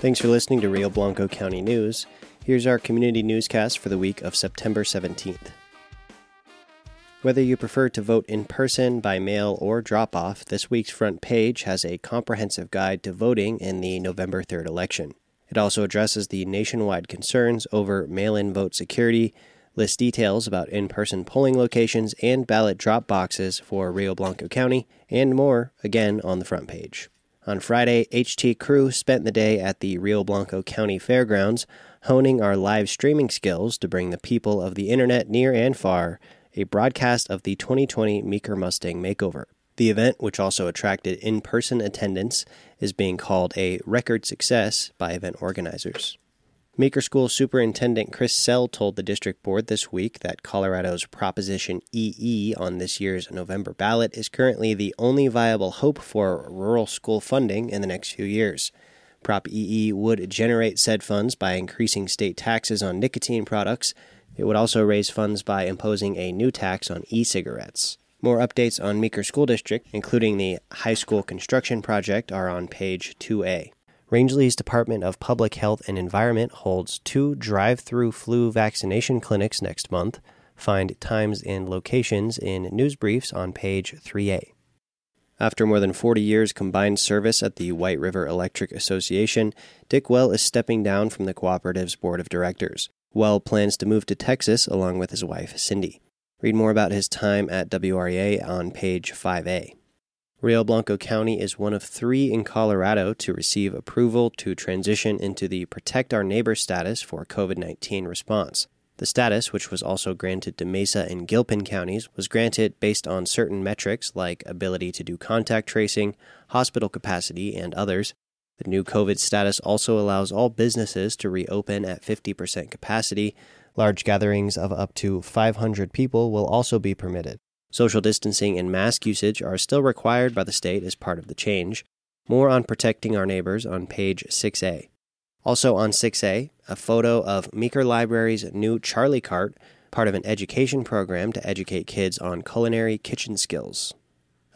Thanks for listening to Rio Blanco County News. Here's our community newscast for the week of September 17th. Whether you prefer to vote in person, by mail, or drop off, this week's front page has a comprehensive guide to voting in the November 3rd election. It also addresses the nationwide concerns over mail in vote security, lists details about in person polling locations and ballot drop boxes for Rio Blanco County, and more, again on the front page. On Friday, HT crew spent the day at the Rio Blanco County Fairgrounds, honing our live streaming skills to bring the people of the internet near and far a broadcast of the 2020 Meeker Mustang Makeover. The event, which also attracted in person attendance, is being called a record success by event organizers. Meeker School Superintendent Chris Selle told the district board this week that Colorado's Proposition EE on this year's November ballot is currently the only viable hope for rural school funding in the next few years. Prop EE would generate said funds by increasing state taxes on nicotine products it would also raise funds by imposing a new tax on e cigarettes. More updates on Meeker School District, including the high school construction project, are on page 2A. Rangely's Department of Public Health and Environment holds two drive through flu vaccination clinics next month. Find times and locations in news briefs on page 3A. After more than 40 years combined service at the White River Electric Association, Dick Well is stepping down from the cooperative's board of directors. Well plans to move to Texas along with his wife, Cindy. Read more about his time at WREA on page 5A. Rio Blanco County is one of three in Colorado to receive approval to transition into the Protect Our Neighbor status for COVID 19 response. The status, which was also granted to Mesa and Gilpin counties, was granted based on certain metrics like ability to do contact tracing, hospital capacity, and others, the new COVID status also allows all businesses to reopen at 50% capacity. Large gatherings of up to 500 people will also be permitted. Social distancing and mask usage are still required by the state as part of the change. More on protecting our neighbors on page 6A. Also on 6A, a photo of Meeker Library's new Charlie Cart, part of an education program to educate kids on culinary kitchen skills.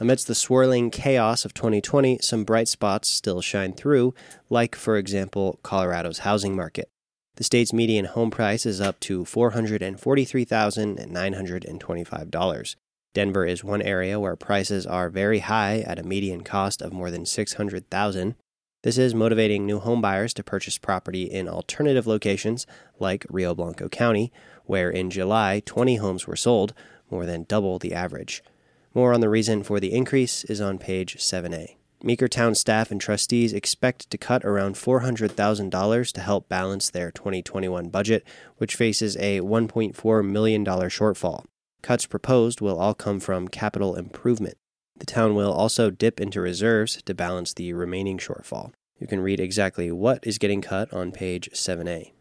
Amidst the swirling chaos of 2020, some bright spots still shine through, like, for example, Colorado's housing market. The state's median home price is up to $443,925. Denver is one area where prices are very high at a median cost of more than 600,000. This is motivating new homebuyers to purchase property in alternative locations like Rio Blanco County, where in July 20 homes were sold, more than double the average. More on the reason for the increase is on page 7a. Meeker Town staff and trustees expect to cut around $400,000 to help balance their 2021 budget, which faces a $1.4 million shortfall. Cuts proposed will all come from capital improvement. The town will also dip into reserves to balance the remaining shortfall. You can read exactly what is getting cut on page 7a.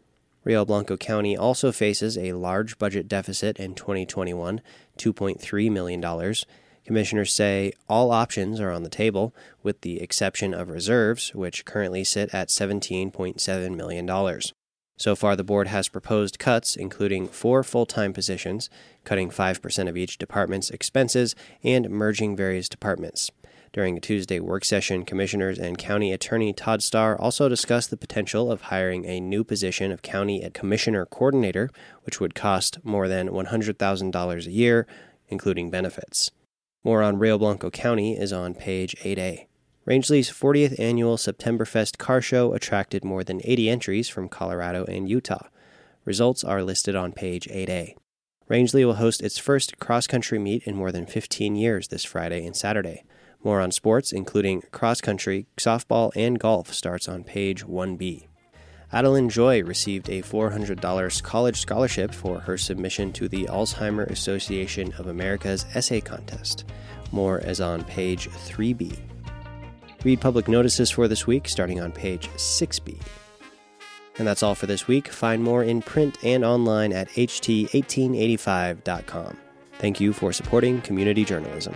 Rio Blanco County also faces a large budget deficit in 2021, $2.3 million. Commissioners say all options are on the table, with the exception of reserves, which currently sit at $17.7 million. So far, the board has proposed cuts, including four full time positions, cutting 5% of each department's expenses, and merging various departments. During a Tuesday work session, Commissioners and County Attorney Todd Starr also discussed the potential of hiring a new position of County at Commissioner Coordinator, which would cost more than $100,000 a year, including benefits. More on Rio Blanco County is on page 8A. Rangely's 40th annual Septemberfest car show attracted more than 80 entries from Colorado and Utah. Results are listed on page 8A. Rangely will host its first cross country meet in more than 15 years this Friday and Saturday. More on sports, including cross country, softball, and golf, starts on page 1B. Adeline Joy received a $400 college scholarship for her submission to the Alzheimer Association of America's essay contest. More is on page 3B. Read public notices for this week starting on page 6B. And that's all for this week. Find more in print and online at ht1885.com. Thank you for supporting community journalism.